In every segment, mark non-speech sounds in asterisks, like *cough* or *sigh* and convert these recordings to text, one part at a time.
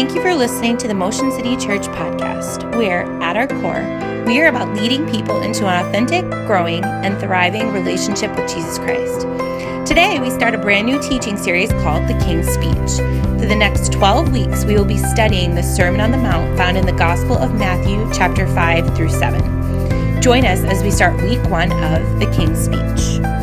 Thank you for listening to the Motion City Church podcast, where, at our core, we are about leading people into an authentic, growing, and thriving relationship with Jesus Christ. Today, we start a brand new teaching series called The King's Speech. For the next 12 weeks, we will be studying the Sermon on the Mount found in the Gospel of Matthew, chapter 5 through 7. Join us as we start week one of The King's Speech.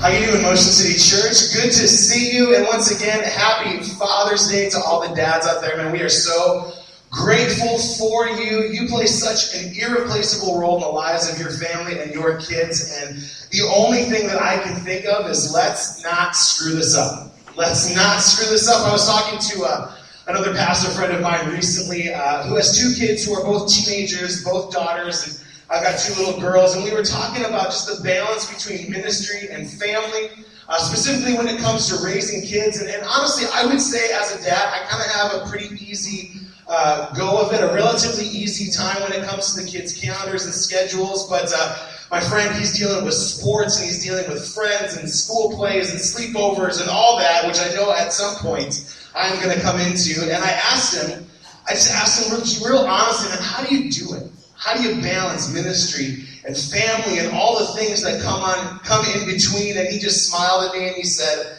How you doing, Motion City Church? Good to see you. And once again, happy Father's Day to all the dads out there. Man, we are so grateful for you. You play such an irreplaceable role in the lives of your family and your kids. And the only thing that I can think of is let's not screw this up. Let's not screw this up. I was talking to uh, another pastor friend of mine recently uh, who has two kids who are both teenagers, both daughters. And I've got two little girls, and we were talking about just the balance between ministry and family, uh, specifically when it comes to raising kids. And, and, honestly, I would say as a dad, I kind of have a pretty easy uh, go of it, a relatively easy time when it comes to the kids' calendars and schedules. But uh, my friend, he's dealing with sports and he's dealing with friends and school plays and sleepovers and all that, which I know at some point I'm going to come into. And I asked him, I just asked him real, real honestly, how do you do it? How do you balance ministry and family and all the things that come on come in between? And he just smiled at me and he said,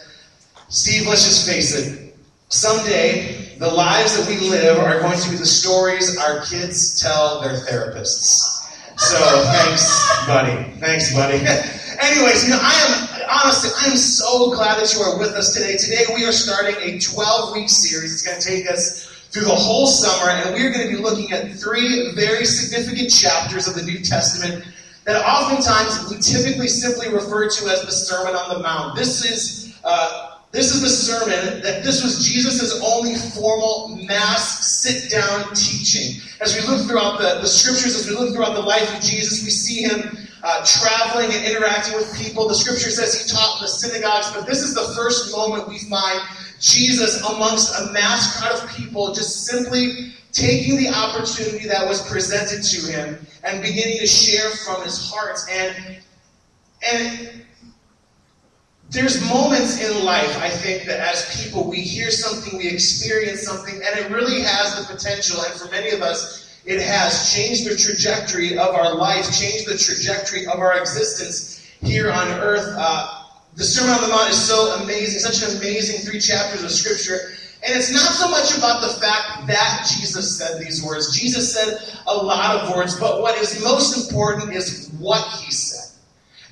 Steve, let's just face it. Someday, the lives that we live are going to be the stories our kids tell their therapists. So thanks, buddy. Thanks, buddy. *laughs* Anyways, you know, I am honestly, I am so glad that you are with us today. Today we are starting a 12 week series. It's going to take us through the whole summer, and we're going to be looking at three very significant chapters of the New Testament that oftentimes we typically simply refer to as the Sermon on the Mount. This is uh, this is the sermon that this was Jesus' only formal mass sit down teaching. As we look throughout the, the scriptures, as we look throughout the life of Jesus, we see him uh, traveling and interacting with people. The scripture says he taught in the synagogues, but this is the first moment we find Jesus amongst a mass crowd of people, just simply taking the opportunity that was presented to him and beginning to share from his heart. And, and there's moments in life, I think, that as people, we hear something, we experience something, and it really has the potential, and for many of us, it has changed the trajectory of our life, changed the trajectory of our existence here on earth. Uh, the Sermon on the Mount is so amazing, such an amazing three chapters of Scripture. And it's not so much about the fact that Jesus said these words. Jesus said a lot of words, but what is most important is what he said.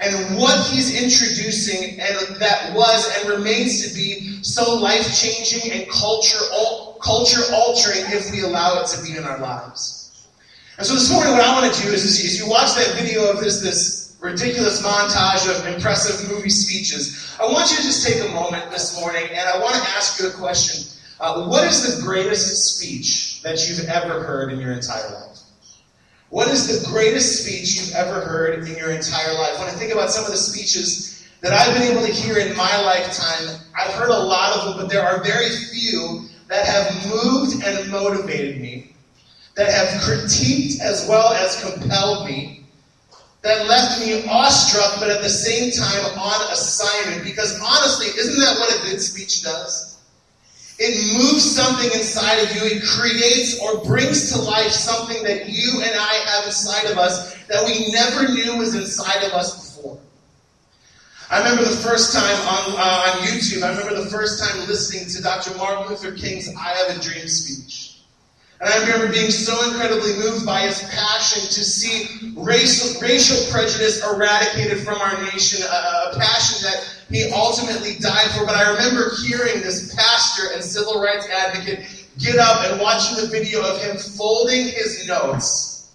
And what he's introducing, and that was and remains to be so life changing and culture culture altering if we allow it to be in our lives. And so this morning, what I want to do is, is you watch that video of this this ridiculous montage of impressive movie speeches. I want you to just take a moment this morning and I want to ask you a question. Uh, what is the greatest speech that you've ever heard in your entire life? What is the greatest speech you've ever heard in your entire life? When I think about some of the speeches that I've been able to hear in my lifetime, I've heard a lot of them, but there are very few that have moved and motivated me, that have critiqued as well as compelled me, that left me awestruck, but at the same time on assignment. Because honestly, isn't that what a good speech does? It moves something inside of you. It creates or brings to life something that you and I have inside of us that we never knew was inside of us before. I remember the first time on, uh, on YouTube, I remember the first time listening to Dr. Martin Luther King's I Have a Dream speech. And I remember being so incredibly moved by his passion to see racial, racial prejudice eradicated from our nation, a, a passion that he ultimately died for. But I remember hearing this pastor and civil rights advocate get up and watching the video of him folding his notes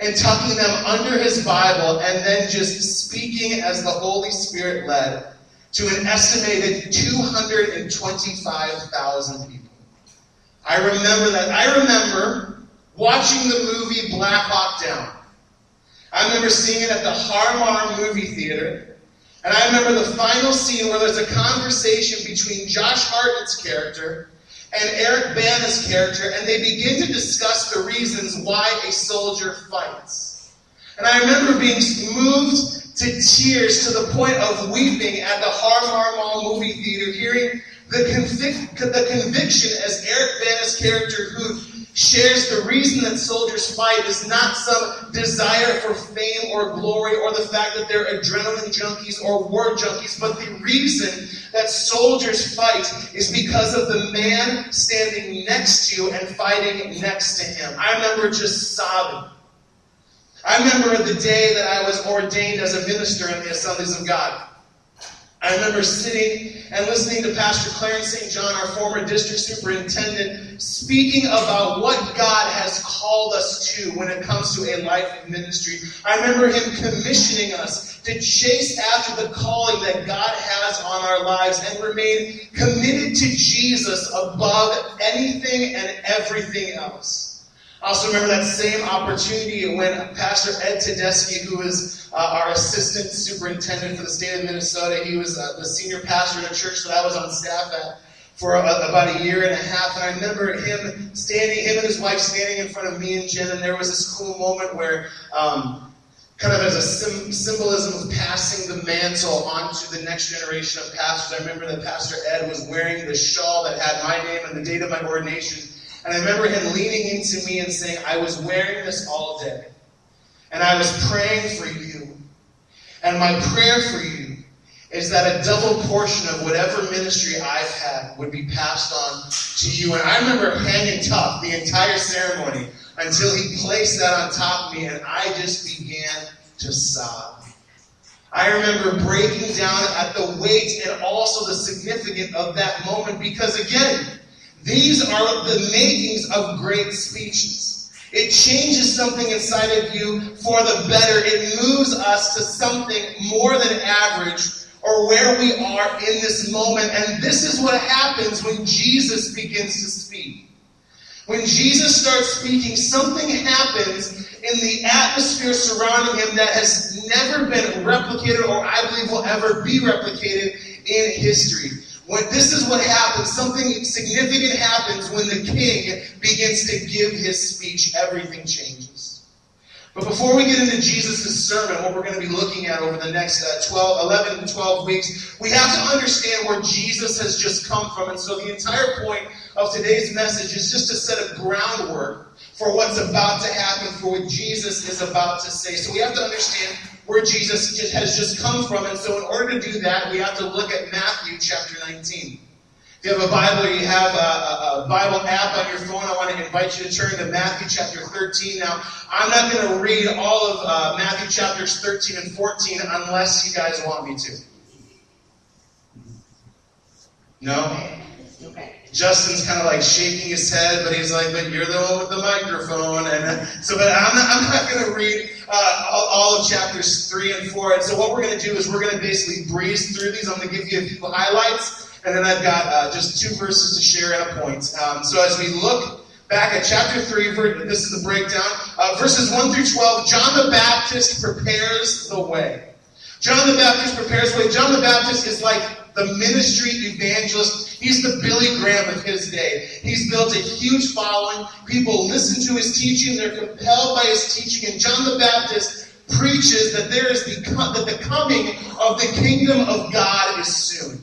and tucking them under his Bible and then just speaking as the Holy Spirit led to an estimated 225,000 people. I remember that. I remember watching the movie Black Hawk Down. I remember seeing it at the Har movie theater. And I remember the final scene where there's a conversation between Josh Hartnett's character and Eric Bana's character, and they begin to discuss the reasons why a soldier fights. And I remember being moved to tears to the point of weeping at the Har Mar Mall movie theater, hearing the, convic- the conviction as Eric Bana's character, who shares the reason that soldiers fight is not some desire for fame or glory or the fact that they're adrenaline junkies or war junkies, but the reason that soldiers fight is because of the man standing next to you and fighting next to him. I remember just sobbing. I remember the day that I was ordained as a minister in the Assemblies of God. I remember sitting and listening to Pastor Clarence St. John, our former district superintendent, speaking about what God has called us to when it comes to a life of ministry. I remember him commissioning us to chase after the calling that God has on our lives and remain committed to Jesus above anything and everything else. I also remember that same opportunity when Pastor Ed Tedeschi, who is uh, our assistant superintendent for the state of Minnesota, he was uh, the senior pastor in a church that I was on staff at for about a year and a half. And I remember him standing, him and his wife standing in front of me and Jen, and there was this cool moment where, um, kind of as a sim- symbolism of passing the mantle on to the next generation of pastors. I remember that Pastor Ed was wearing the shawl that had my name and the date of my ordination and I remember him leaning into me and saying, I was wearing this all day. And I was praying for you. And my prayer for you is that a double portion of whatever ministry I've had would be passed on to you. And I remember hanging tough the entire ceremony until he placed that on top of me and I just began to sob. I remember breaking down at the weight and also the significance of that moment because again, these are the makings of great speeches. It changes something inside of you for the better. It moves us to something more than average or where we are in this moment. And this is what happens when Jesus begins to speak. When Jesus starts speaking, something happens in the atmosphere surrounding him that has never been replicated or I believe will ever be replicated in history. When this is what happens, something significant happens when the king begins to give his speech. Everything changes. But before we get into Jesus' sermon, what we're going to be looking at over the next uh, 12, 11 to 12 weeks, we have to understand where Jesus has just come from. And so the entire point of today's message is just to set a groundwork for what's about to happen, for what Jesus is about to say. So we have to understand where Jesus has just come from. And so, in order to do that, we have to look at Matthew chapter 19. If you have a Bible or you have a, a, Bible app on your phone, I want to invite you to turn to Matthew chapter 13. Now, I'm not going to read all of uh, Matthew chapters 13 and 14 unless you guys want me to. No? Justin's kind of like shaking his head, but he's like, "But you're the one with the microphone," and uh, so. But I'm not, I'm not going to read uh, all, all, of chapters three and four. And so what we're going to do is we're going to basically breeze through these. I'm going to give you a few highlights, and then I've got uh, just two verses to share and a point. Um, so as we look back at chapter 3, this is the breakdown. Uh, verses 1 through 12, John the Baptist prepares the way. John the Baptist prepares the way. John the Baptist is like the ministry evangelist He's the Billy Graham of his day. He's built a huge following. People listen to his teaching. They're compelled by his teaching. And John the Baptist preaches that there is the, that the coming of the kingdom of God is soon.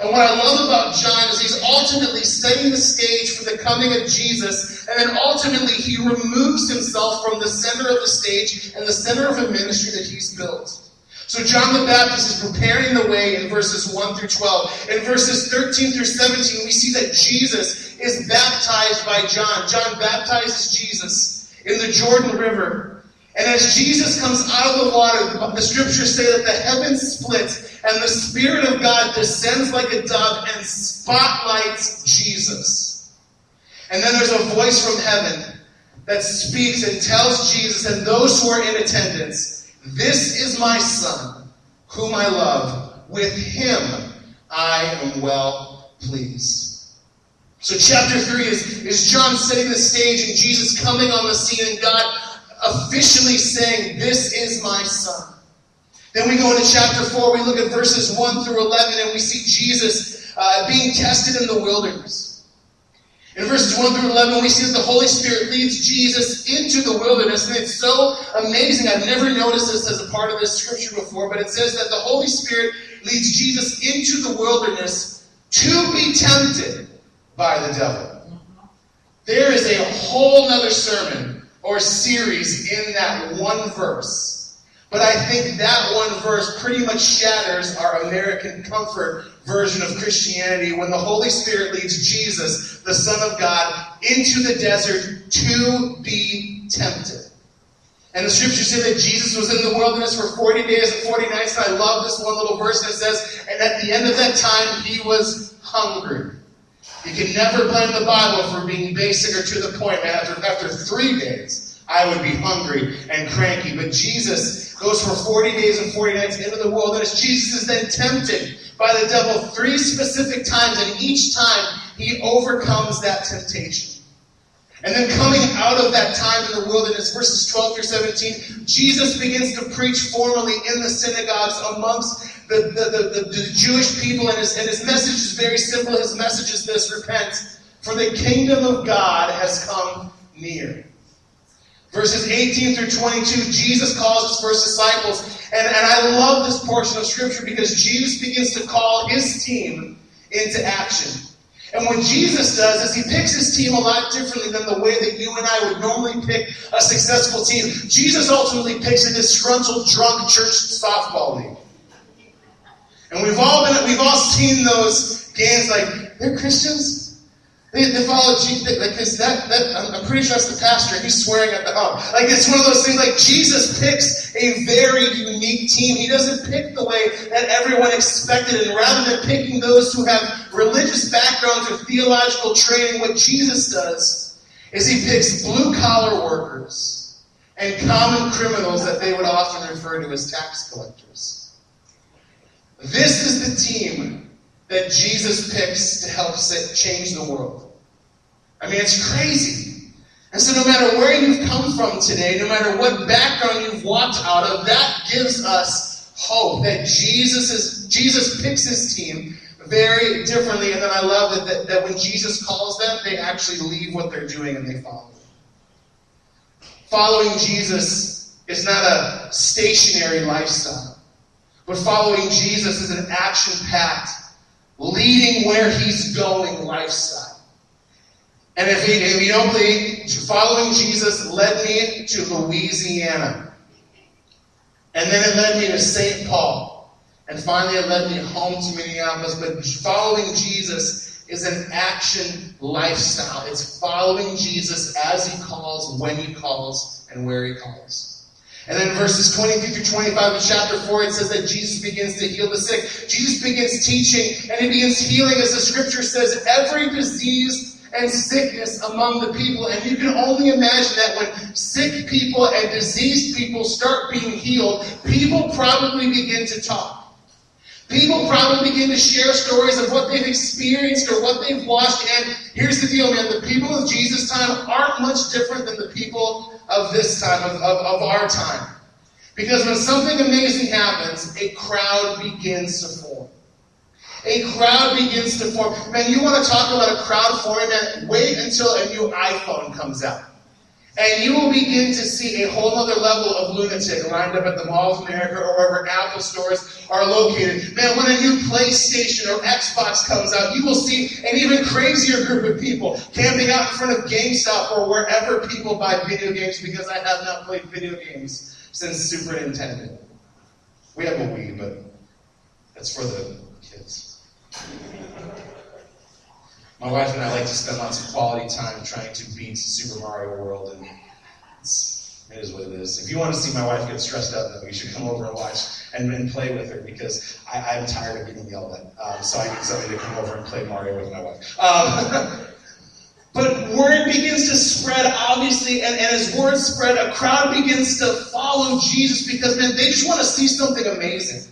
And what I love about John is he's ultimately setting the stage for the coming of Jesus, and then ultimately he removes himself from the center of the stage and the center of a ministry that he's built. So John the Baptist is preparing the way in verses 1 through 12. In verses 13 through 17, we see that Jesus is baptized by John. John baptizes Jesus in the Jordan River. And as Jesus comes out of the water, the scriptures say that the heavens split and the Spirit of God descends like a dove and spotlights Jesus. And then there's a voice from heaven that speaks and tells Jesus and those who are in attendance this is my son, whom I love. With him I am well pleased. So, chapter 3 is, is John setting the stage and Jesus coming on the scene and God officially saying, This is my son. Then we go into chapter 4, we look at verses 1 through 11, and we see Jesus uh, being tested in the wilderness. In verses 1 through 11, we see that the Holy Spirit leads Jesus into the wilderness, and it's so amazing. I've never noticed this as a part of this scripture before, but it says that the Holy Spirit leads Jesus into the wilderness to be tempted by the devil. There is a whole other sermon or series in that one verse. But I think that one verse pretty much shatters our American comfort version of Christianity when the Holy Spirit leads Jesus, the Son of God, into the desert to be tempted. And the scriptures say that Jesus was in the wilderness for 40 days and 40 nights. And I love this one little verse that says, and at the end of that time, he was hungry. You can never blame the Bible for being basic or to the point. Man, after, after three days, I would be hungry and cranky. But Jesus goes for 40 days and 40 nights into the wilderness. Jesus is then tempted by the devil three specific times, and each time he overcomes that temptation. And then coming out of that time in the wilderness, verses 12 through 17, Jesus begins to preach formally in the synagogues amongst the, the, the, the, Jewish people, and his, and his message is very simple. His message is this repent, for the kingdom of God has come near. Verses 18 through 22, Jesus calls his first disciples. And, and I love this portion of Scripture because Jesus begins to call his team into action. And what Jesus does is he picks his team a lot differently than the way that you and I would normally pick a successful team. Jesus ultimately picks a disgruntled, drunk church softball league. And we've all been, we've all seen those games like, they're Christians? They, they follow Jesus. Like, is that, that, I'm pretty sure that's the pastor. He's swearing at the, oh. Like, it's one of those things like Jesus picks a very unique team. He doesn't pick the way that everyone expected. And rather than picking those who have religious backgrounds or theological training, what Jesus does is he picks blue collar workers and common criminals that they would often refer to as tax collectors. This is the team that Jesus picks to help change the world. I mean, it's crazy. And so, no matter where you've come from today, no matter what background you've walked out of, that gives us hope that Jesus is Jesus picks his team very differently. And then I love that, that, that when Jesus calls them, they actually leave what they're doing and they follow. Following Jesus is not a stationary lifestyle, but following Jesus is an action packed, leading where he's going lifestyle. And if, he, if you don't believe, following Jesus led me to Louisiana. And then it led me to St. Paul. And finally it led me home to Minneapolis. But following Jesus is an action lifestyle. It's following Jesus as he calls, when he calls, and where he calls. And then verses 23 through 25 of chapter 4, it says that Jesus begins to heal the sick. Jesus begins teaching and he begins healing, as the scripture says, every disease and sickness among the people. And you can only imagine that when sick people and diseased people start being healed, people probably begin to talk. People probably begin to share stories of what they've experienced or what they've watched. And here's the deal, man the people of Jesus' time aren't much different than the people of this time, of, of, of our time. Because when something amazing happens, a crowd begins to form. A crowd begins to form. Man, you want to talk about a crowd forming, man, wait until a new iPhone comes out. And you will begin to see a whole other level of lunatic lined up at the malls of America or wherever Apple stores are located. Man, when a new PlayStation or Xbox comes out, you will see an even crazier group of people camping out in front of GameStop or wherever people buy video games because I have not played video games since Super Nintendo. We have a Wii, but that's for the kids. My wife and I like to spend lots of quality time trying to beat Super Mario World, and it's, it is what it is. If you want to see my wife get stressed out, though, you should come over and watch and, and play with her because I, am tired of getting yelled at. Um, so I need somebody to come over and play Mario with my wife. Um, *laughs* but word begins to spread, obviously, and, and as word spread, a crowd begins to follow Jesus because, man, they just want to see something amazing.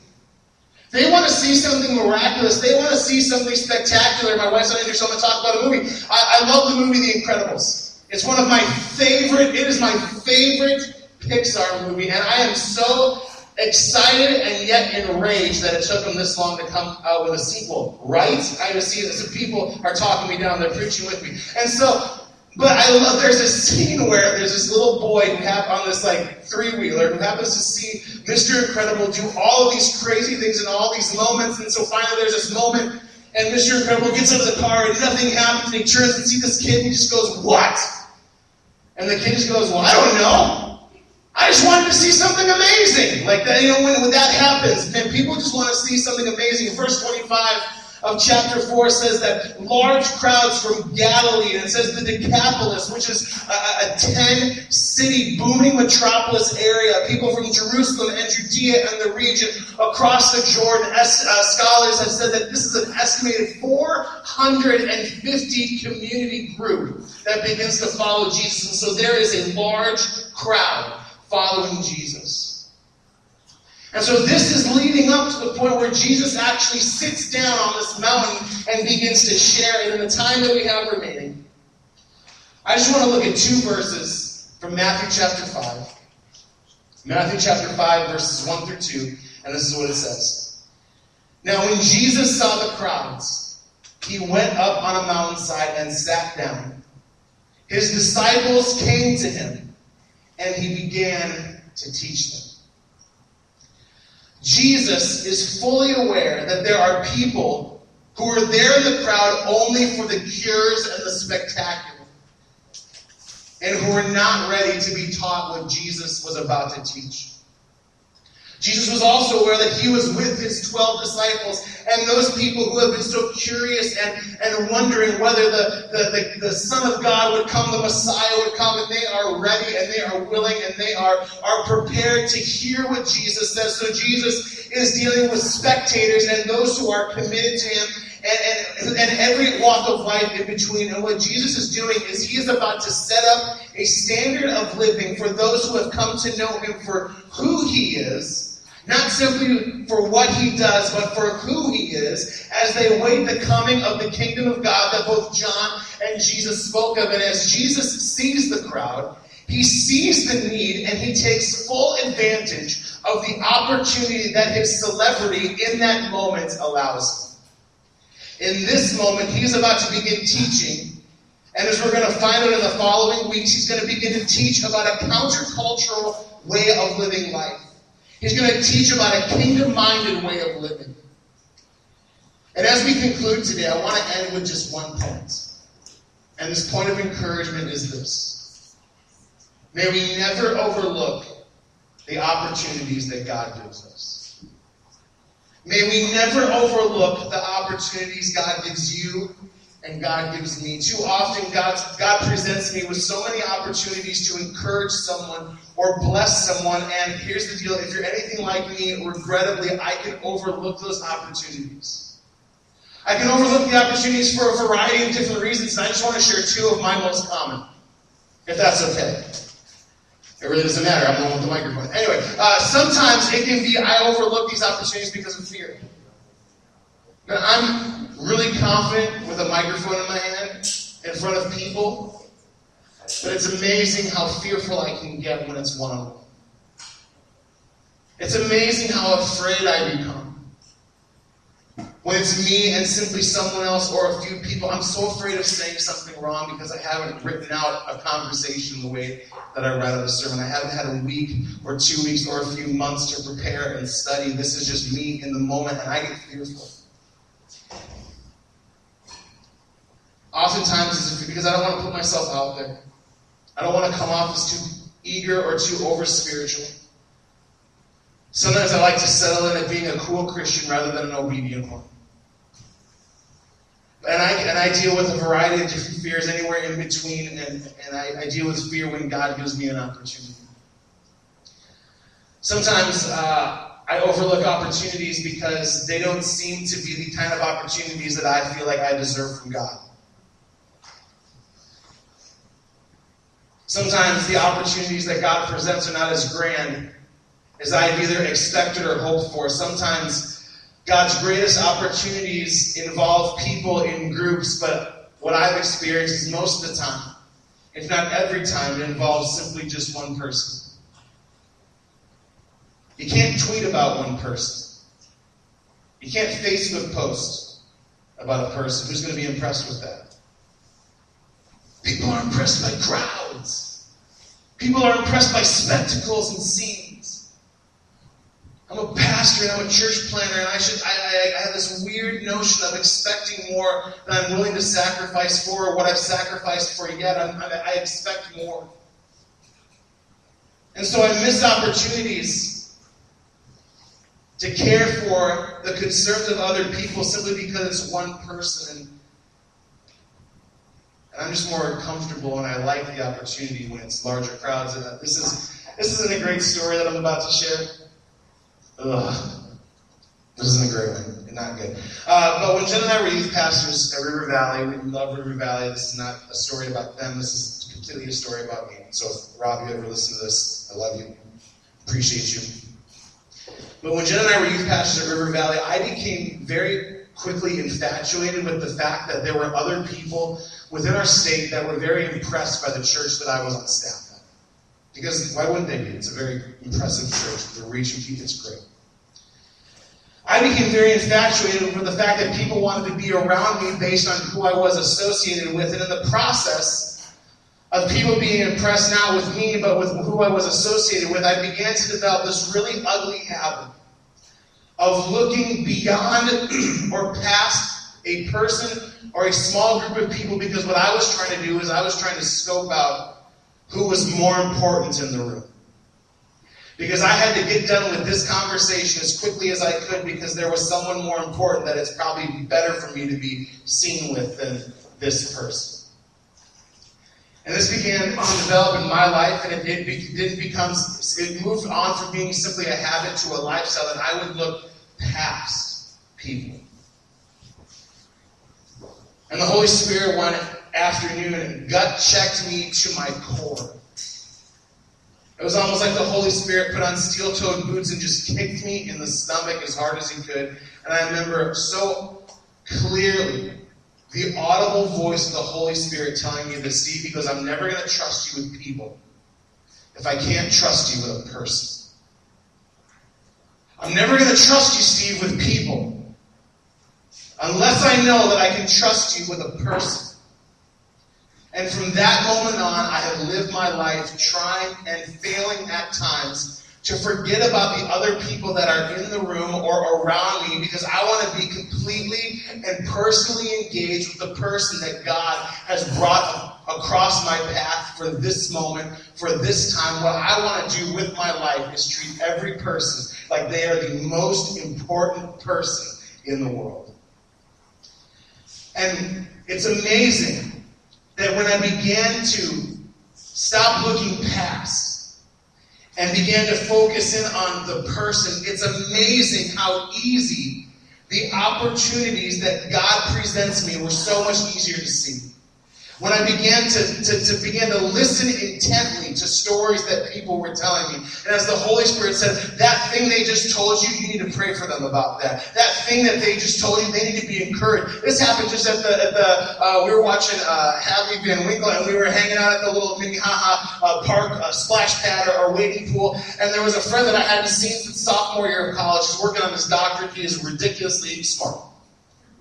They want to see something miraculous. They want to see something spectacular. My here, so I'm going to talk about a movie. I, I love the movie The Incredibles. It's one of my favorite, it is my favorite Pixar movie, and I am so excited and yet enraged that it took them this long to come out with a sequel, right? I just see this, and people are talking me down, they're preaching with me. And so, but I love, there's a scene where there's this little boy who have on this like three wheeler who happens to see Mr. Incredible do all of these crazy things in all these moments, and so finally there's this moment, and Mr. Incredible gets out of the car and nothing happens, and he turns and sees this kid, and he just goes, What? And the kid just goes, Well, I don't know. I just wanted to see something amazing. Like that, you know, when, when that happens, and people just want to see something amazing. Verse 25 of chapter 4 says that large crowds from Galilee, and it says the Decapolis, which is a, a 10 city booming metropolis area, people from Jerusalem and Judea and the region across the Jordan. Es, uh, scholars have said that this is an estimated 450 community group that begins to follow Jesus. And so there is a large crowd following Jesus. And so this is leading up to the point where Jesus actually sits down on this mountain and begins to share. And in the time that we have remaining, I just want to look at two verses from Matthew chapter 5. Matthew chapter 5, verses 1 through 2, and this is what it says. Now, when Jesus saw the crowds, he went up on a mountainside and sat down. His disciples came to him and he began to teach them. Jesus is fully aware that there are people who are there in the crowd only for the cures and the spectacular, and who are not ready to be taught what Jesus was about to teach. Jesus was also aware that he was with his 12 disciples and those people who have been so curious and, and wondering whether the, the, the, the, Son of God would come, the Messiah would come, and they are ready and they are willing and they are, are prepared to hear what Jesus says. So Jesus is dealing with spectators and those who are committed to him and, and, and every walk of life in between. And what Jesus is doing is he is about to set up a standard of living for those who have come to know him for who he is not simply for what he does, but for who he is, as they await the coming of the kingdom of God that both John and Jesus spoke of. And as Jesus sees the crowd, he sees the need and he takes full advantage of the opportunity that his celebrity in that moment allows him. In this moment, he's about to begin teaching. And as we're going to find out in the following weeks, he's going to begin to teach about a countercultural way of living life. He's going to teach about a kingdom minded way of living. And as we conclude today, I want to end with just one point. And this point of encouragement is this May we never overlook the opportunities that God gives us. May we never overlook the opportunities God gives you and God gives me. Too often, God, God presents me with so many opportunities to encourage someone or bless someone. And here's the deal if you're anything like me, regrettably, I can overlook those opportunities. I can overlook the opportunities for a variety of different reasons, and I just want to share two of my most common, if that's okay. It really doesn't matter. I'm the one with the microphone. Anyway, uh, sometimes it can be I overlook these opportunities because of fear. Now, I'm really confident with a microphone in my hand in front of people, but it's amazing how fearful I can get when it's one on one. It's amazing how afraid I become. When it's me and simply someone else or a few people, I'm so afraid of saying something wrong because I haven't written out a conversation the way that I write out a sermon. I haven't had a week or two weeks or a few months to prepare and study. This is just me in the moment, and I get fearful. Oftentimes it's because I don't want to put myself out there. I don't want to come off as too eager or too over spiritual. Sometimes I like to settle in at being a cool Christian rather than an obedient one. And I, and I deal with a variety of different fears anywhere in between, and, and I, I deal with fear when God gives me an opportunity. Sometimes uh, I overlook opportunities because they don't seem to be the kind of opportunities that I feel like I deserve from God. Sometimes the opportunities that God presents are not as grand as I've either expected or hoped for. Sometimes God's greatest opportunities involve people in groups, but what I've experienced is most of the time, if not every time, it involves simply just one person. You can't tweet about one person. You can't Facebook post about a person. Who's going to be impressed with that? People are impressed by crowds. People are impressed by spectacles and scenes. I'm a pastor and I'm a church planter, and I should I, I, I have this weird notion of expecting more than I'm willing to sacrifice for, or what I've sacrificed for yet. I'm, I, I expect more. And so I miss opportunities to care for the concerns of other people simply because it's one person. And, I'm just more comfortable and I like the opportunity when it's larger crowds. And this is this isn't a great story that I'm about to share. Ugh. This isn't a great one. Not good. Uh, but when Jen and I were youth pastors at River Valley, we love River Valley. This is not a story about them. This is completely a story about me. So, if Rob, you ever listen to this, I love you. Appreciate you. But when Jen and I were youth pastors at River Valley, I became very quickly infatuated with the fact that there were other people within our state that were very impressed by the church that I was on staff at. Because why wouldn't they be? It's a very impressive church. The reach people, it's great. I became very infatuated with the fact that people wanted to be around me based on who I was associated with, and in the process of people being impressed not with me but with who I was associated with, I began to develop this really ugly habit of looking beyond *clears throat* or past a person or a small group of people because what I was trying to do is I was trying to scope out who was more important in the room. Because I had to get done with this conversation as quickly as I could because there was someone more important that it's probably better for me to be seen with than this person. And this began to develop in my life, and it, didn't become, it moved on from being simply a habit to a lifestyle that I would look past people. And the Holy Spirit one afternoon and gut checked me to my core. It was almost like the Holy Spirit put on steel toed boots and just kicked me in the stomach as hard as he could. And I remember so clearly the audible voice of the Holy Spirit telling me this Steve, because I'm never going to trust you with people if I can't trust you with a person. I'm never going to trust you, Steve, with people unless I know that I can trust you with a person. And from that moment on, I have lived my life trying and failing at times to forget about the other people that are in the room or around me because I want to be completely and personally engaged with the person that God has brought across my path for this moment, for this time. What I want to do with my life is treat every person like they are the most important person in the world. And it's amazing that when I began to stop looking past and began to focus in on the person, it's amazing how easy the opportunities that God presents me were so much easier to see. When I began to, to, to begin to listen intently to stories that people were telling me, and as the Holy Spirit said, that thing they just told you, you need to pray for them about that. That thing that they just told you, they need to be encouraged. This happened just at the, at the uh, we were watching uh, Van Winkle, and we were hanging out at the little Minnehaha uh, park uh, splash pad or, or waiting pool, and there was a friend that I hadn't seen since sophomore year of college. He's working on his doctorate. He is ridiculously smart.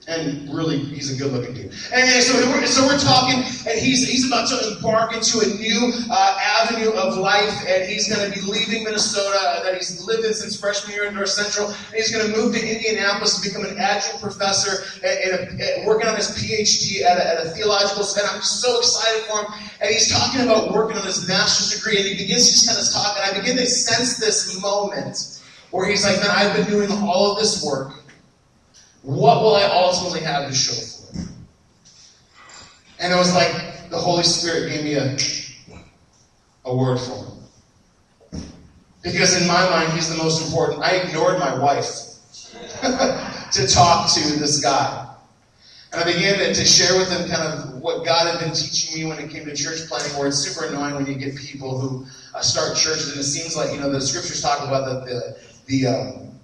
And really, he's a good looking dude. And, so, we're, so we're talking, and he's, he's about to embark into a new uh, avenue of life, and he's going to be leaving Minnesota uh, that he's lived in since freshman year in North Central, and he's going to move to Indianapolis to become an adjunct professor and, and working on his PhD at a, at a theological center. I'm so excited for him. And he's talking about working on his master's degree, and he begins just kind of talking. And I begin to sense this moment where he's like, man, I've been doing all of this work. What will I ultimately have to show for it? And it was like the Holy Spirit gave me a, a word for him. Because in my mind, he's the most important. I ignored my wife *laughs* to talk to this guy. And I began to, to, share with him kind of what God had been teaching me when it came to church planting, where it's super annoying when you get people who uh, start churches, and it seems like, you know, the scriptures talk about the, the, the um,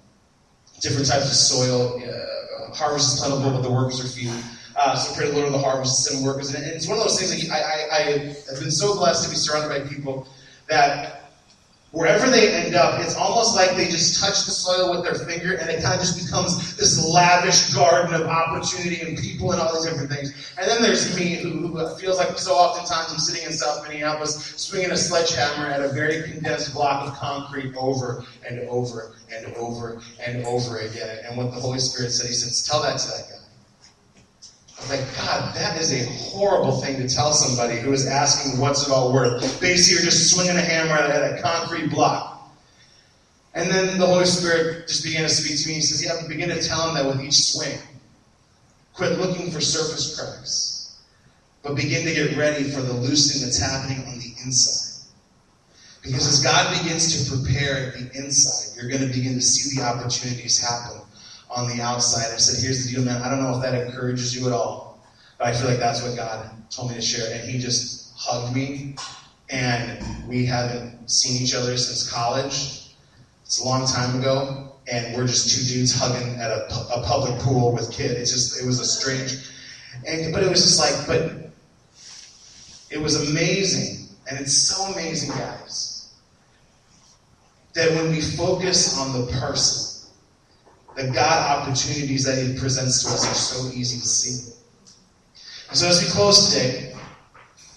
different types of soil. Uh, harvest is plentiful, but the workers are few. Uh, so pray the Lord of the harvest send workers. And it's one of those things that I, I, I have been so blessed to be surrounded by people that wherever they end up, it's almost like they just touch the soil with their finger and it kind of just becomes this lavish garden of opportunity and people and all these different things. And then there's me, who, who feels like so oftentimes I'm sitting in South Minneapolis swinging a sledgehammer at a very condensed block of concrete over and over and over and over again. And what the Holy Spirit said, He said, Tell that to that guy. I like, God, that is a horrible thing to tell somebody who is asking, what's it all worth? Basically, you're just swinging a hammer at a concrete block. And then the Holy Spirit just began to speak to me. He says, Yeah, begin to tell him that with each swing. Quit looking for surface cracks, but begin to get ready for the loosening that's happening on the inside. Because as God begins to prepare the inside, you're going to begin to see the opportunities happen on the outside. I said, Here's the deal, man. I don't know if that encourages you at all, but I feel like that's what God told me to share. And He just hugged me, and we haven't seen each other since college. It's a long time ago, and we're just two dudes hugging at a, a public pool with kids. It's just, it was a strange, and, but it was just like, but it was amazing, and it's so amazing, guys, that when we focus on the person, the God opportunities that He presents to us are so easy to see. And so as we close today,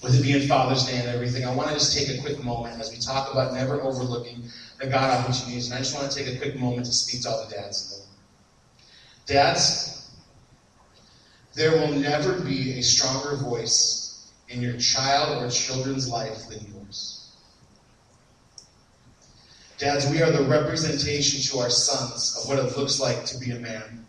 with it being Father's Day and everything, I want to just take a quick moment as we talk about never overlooking the God opportunities. And I just want to take a quick moment to speak to all the dads. Dads, there will never be a stronger voice in your child or children's life than yours. Dads, we are the representation to our sons of what it looks like to be a man.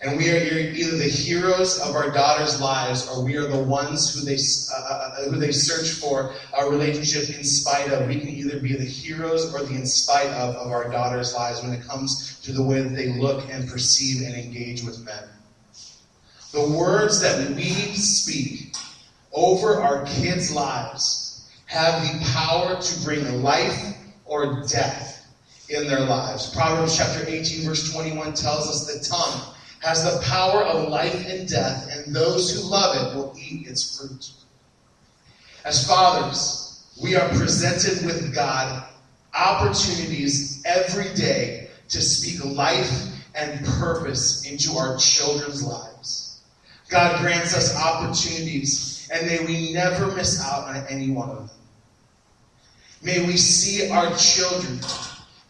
And we are either the heroes of our daughters' lives or we are the ones who they, uh, uh, uh, who they search for a relationship in spite of. We can either be the heroes or the in spite of of our daughters' lives when it comes to the way that they look and perceive and engage with men. The words that we speak over our kids' lives have the power to bring life or death in their lives. Proverbs chapter 18, verse 21 tells us the tongue has the power of life and death, and those who love it will eat its fruit. As fathers, we are presented with God opportunities every day to speak life and purpose into our children's lives. God grants us opportunities, and may we never miss out on any one of them. May we see our children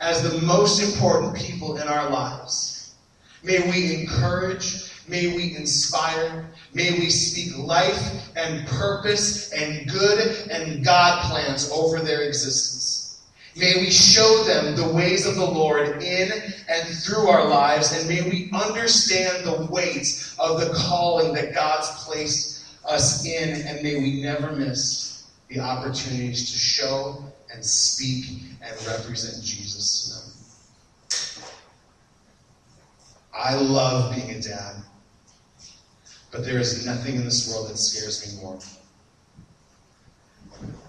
as the most important people in our lives. May we encourage, may we inspire, may we speak life and purpose and good and God plans over their existence. May we show them the ways of the Lord in and through our lives, and may we understand the weight of the calling that God's placed us in, and may we never miss the opportunities to show and speak and represent Jesus to them. I love being a dad, but there is nothing in this world that scares me more.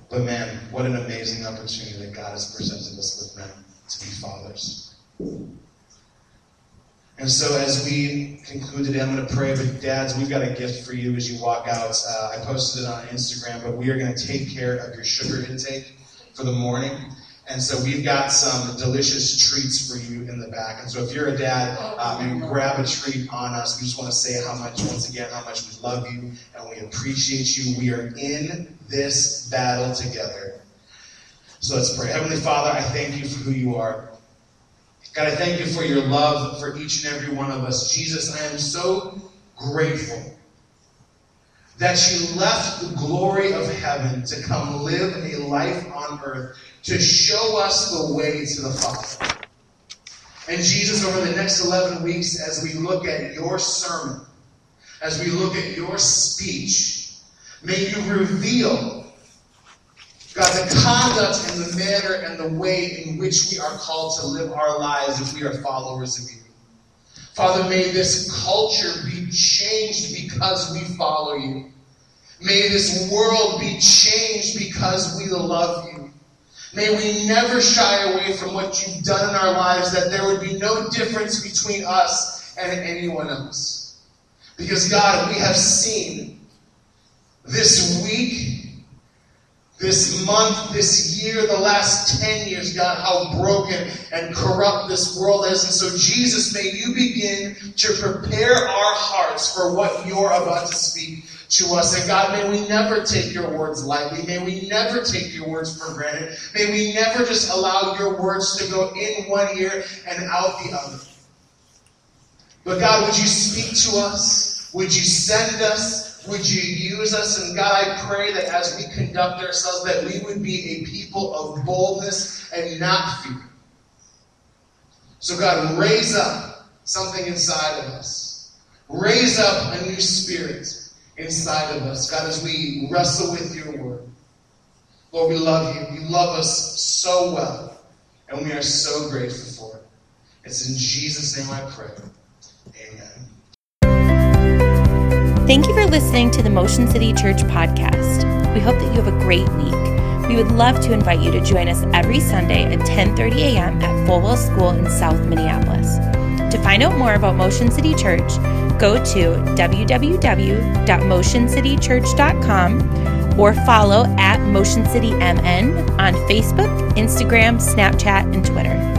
But man, what an amazing opportunity that God has presented us with men to be fathers. And so, as we conclude today, I'm going to pray. But, dads, we've got a gift for you as you walk out. Uh, I posted it on Instagram, but we are going to take care of your sugar intake for the morning. And so we've got some delicious treats for you in the back. And so if you're a dad, um, grab a treat on us. We just want to say how much, once again, how much we love you and we appreciate you. We are in this battle together. So let's pray. Heavenly Father, I thank you for who you are. God, I thank you for your love for each and every one of us. Jesus, I am so grateful that you left the glory of heaven to come live a life on earth to show us the way to the Father. And Jesus, over the next 11 weeks, as we look at your sermon, as we look at your speech, may you reveal, God, the conduct and the manner and the way in which we are called to live our lives if we are followers of you. Father, may this culture be changed because we follow you. May this world be changed because we love you. May we never shy away from what you've done in our lives, that there would be no difference between us and anyone else. Because, God, we have seen this week this month, this year, the last 10 years, God, how broken and corrupt this world is. And so, Jesus, may you begin to prepare our hearts for what you're about to speak to us. And God, may we never take your words lightly. May we never take your words for granted. May we never just allow your words to go in one ear and out the other. But God, would you speak to us? Would you send us? Would you use us? And God, I pray that as we conduct ourselves, that we would be a people of boldness and not fear. So, God, raise up something inside of us. Raise up a new spirit inside of us, God, as we wrestle with your word. Lord, we love you. You love us so well, and we are so grateful for it. It's in Jesus' name I pray. Amen. Thank you for listening to the Motion City Church podcast. We hope that you have a great week. We would love to invite you to join us every Sunday at 10:30 a.m. at Folwell School in South Minneapolis. To find out more about Motion City Church, go to www.motioncitychurch.com or follow at Motion City MN on Facebook, Instagram, Snapchat, and Twitter.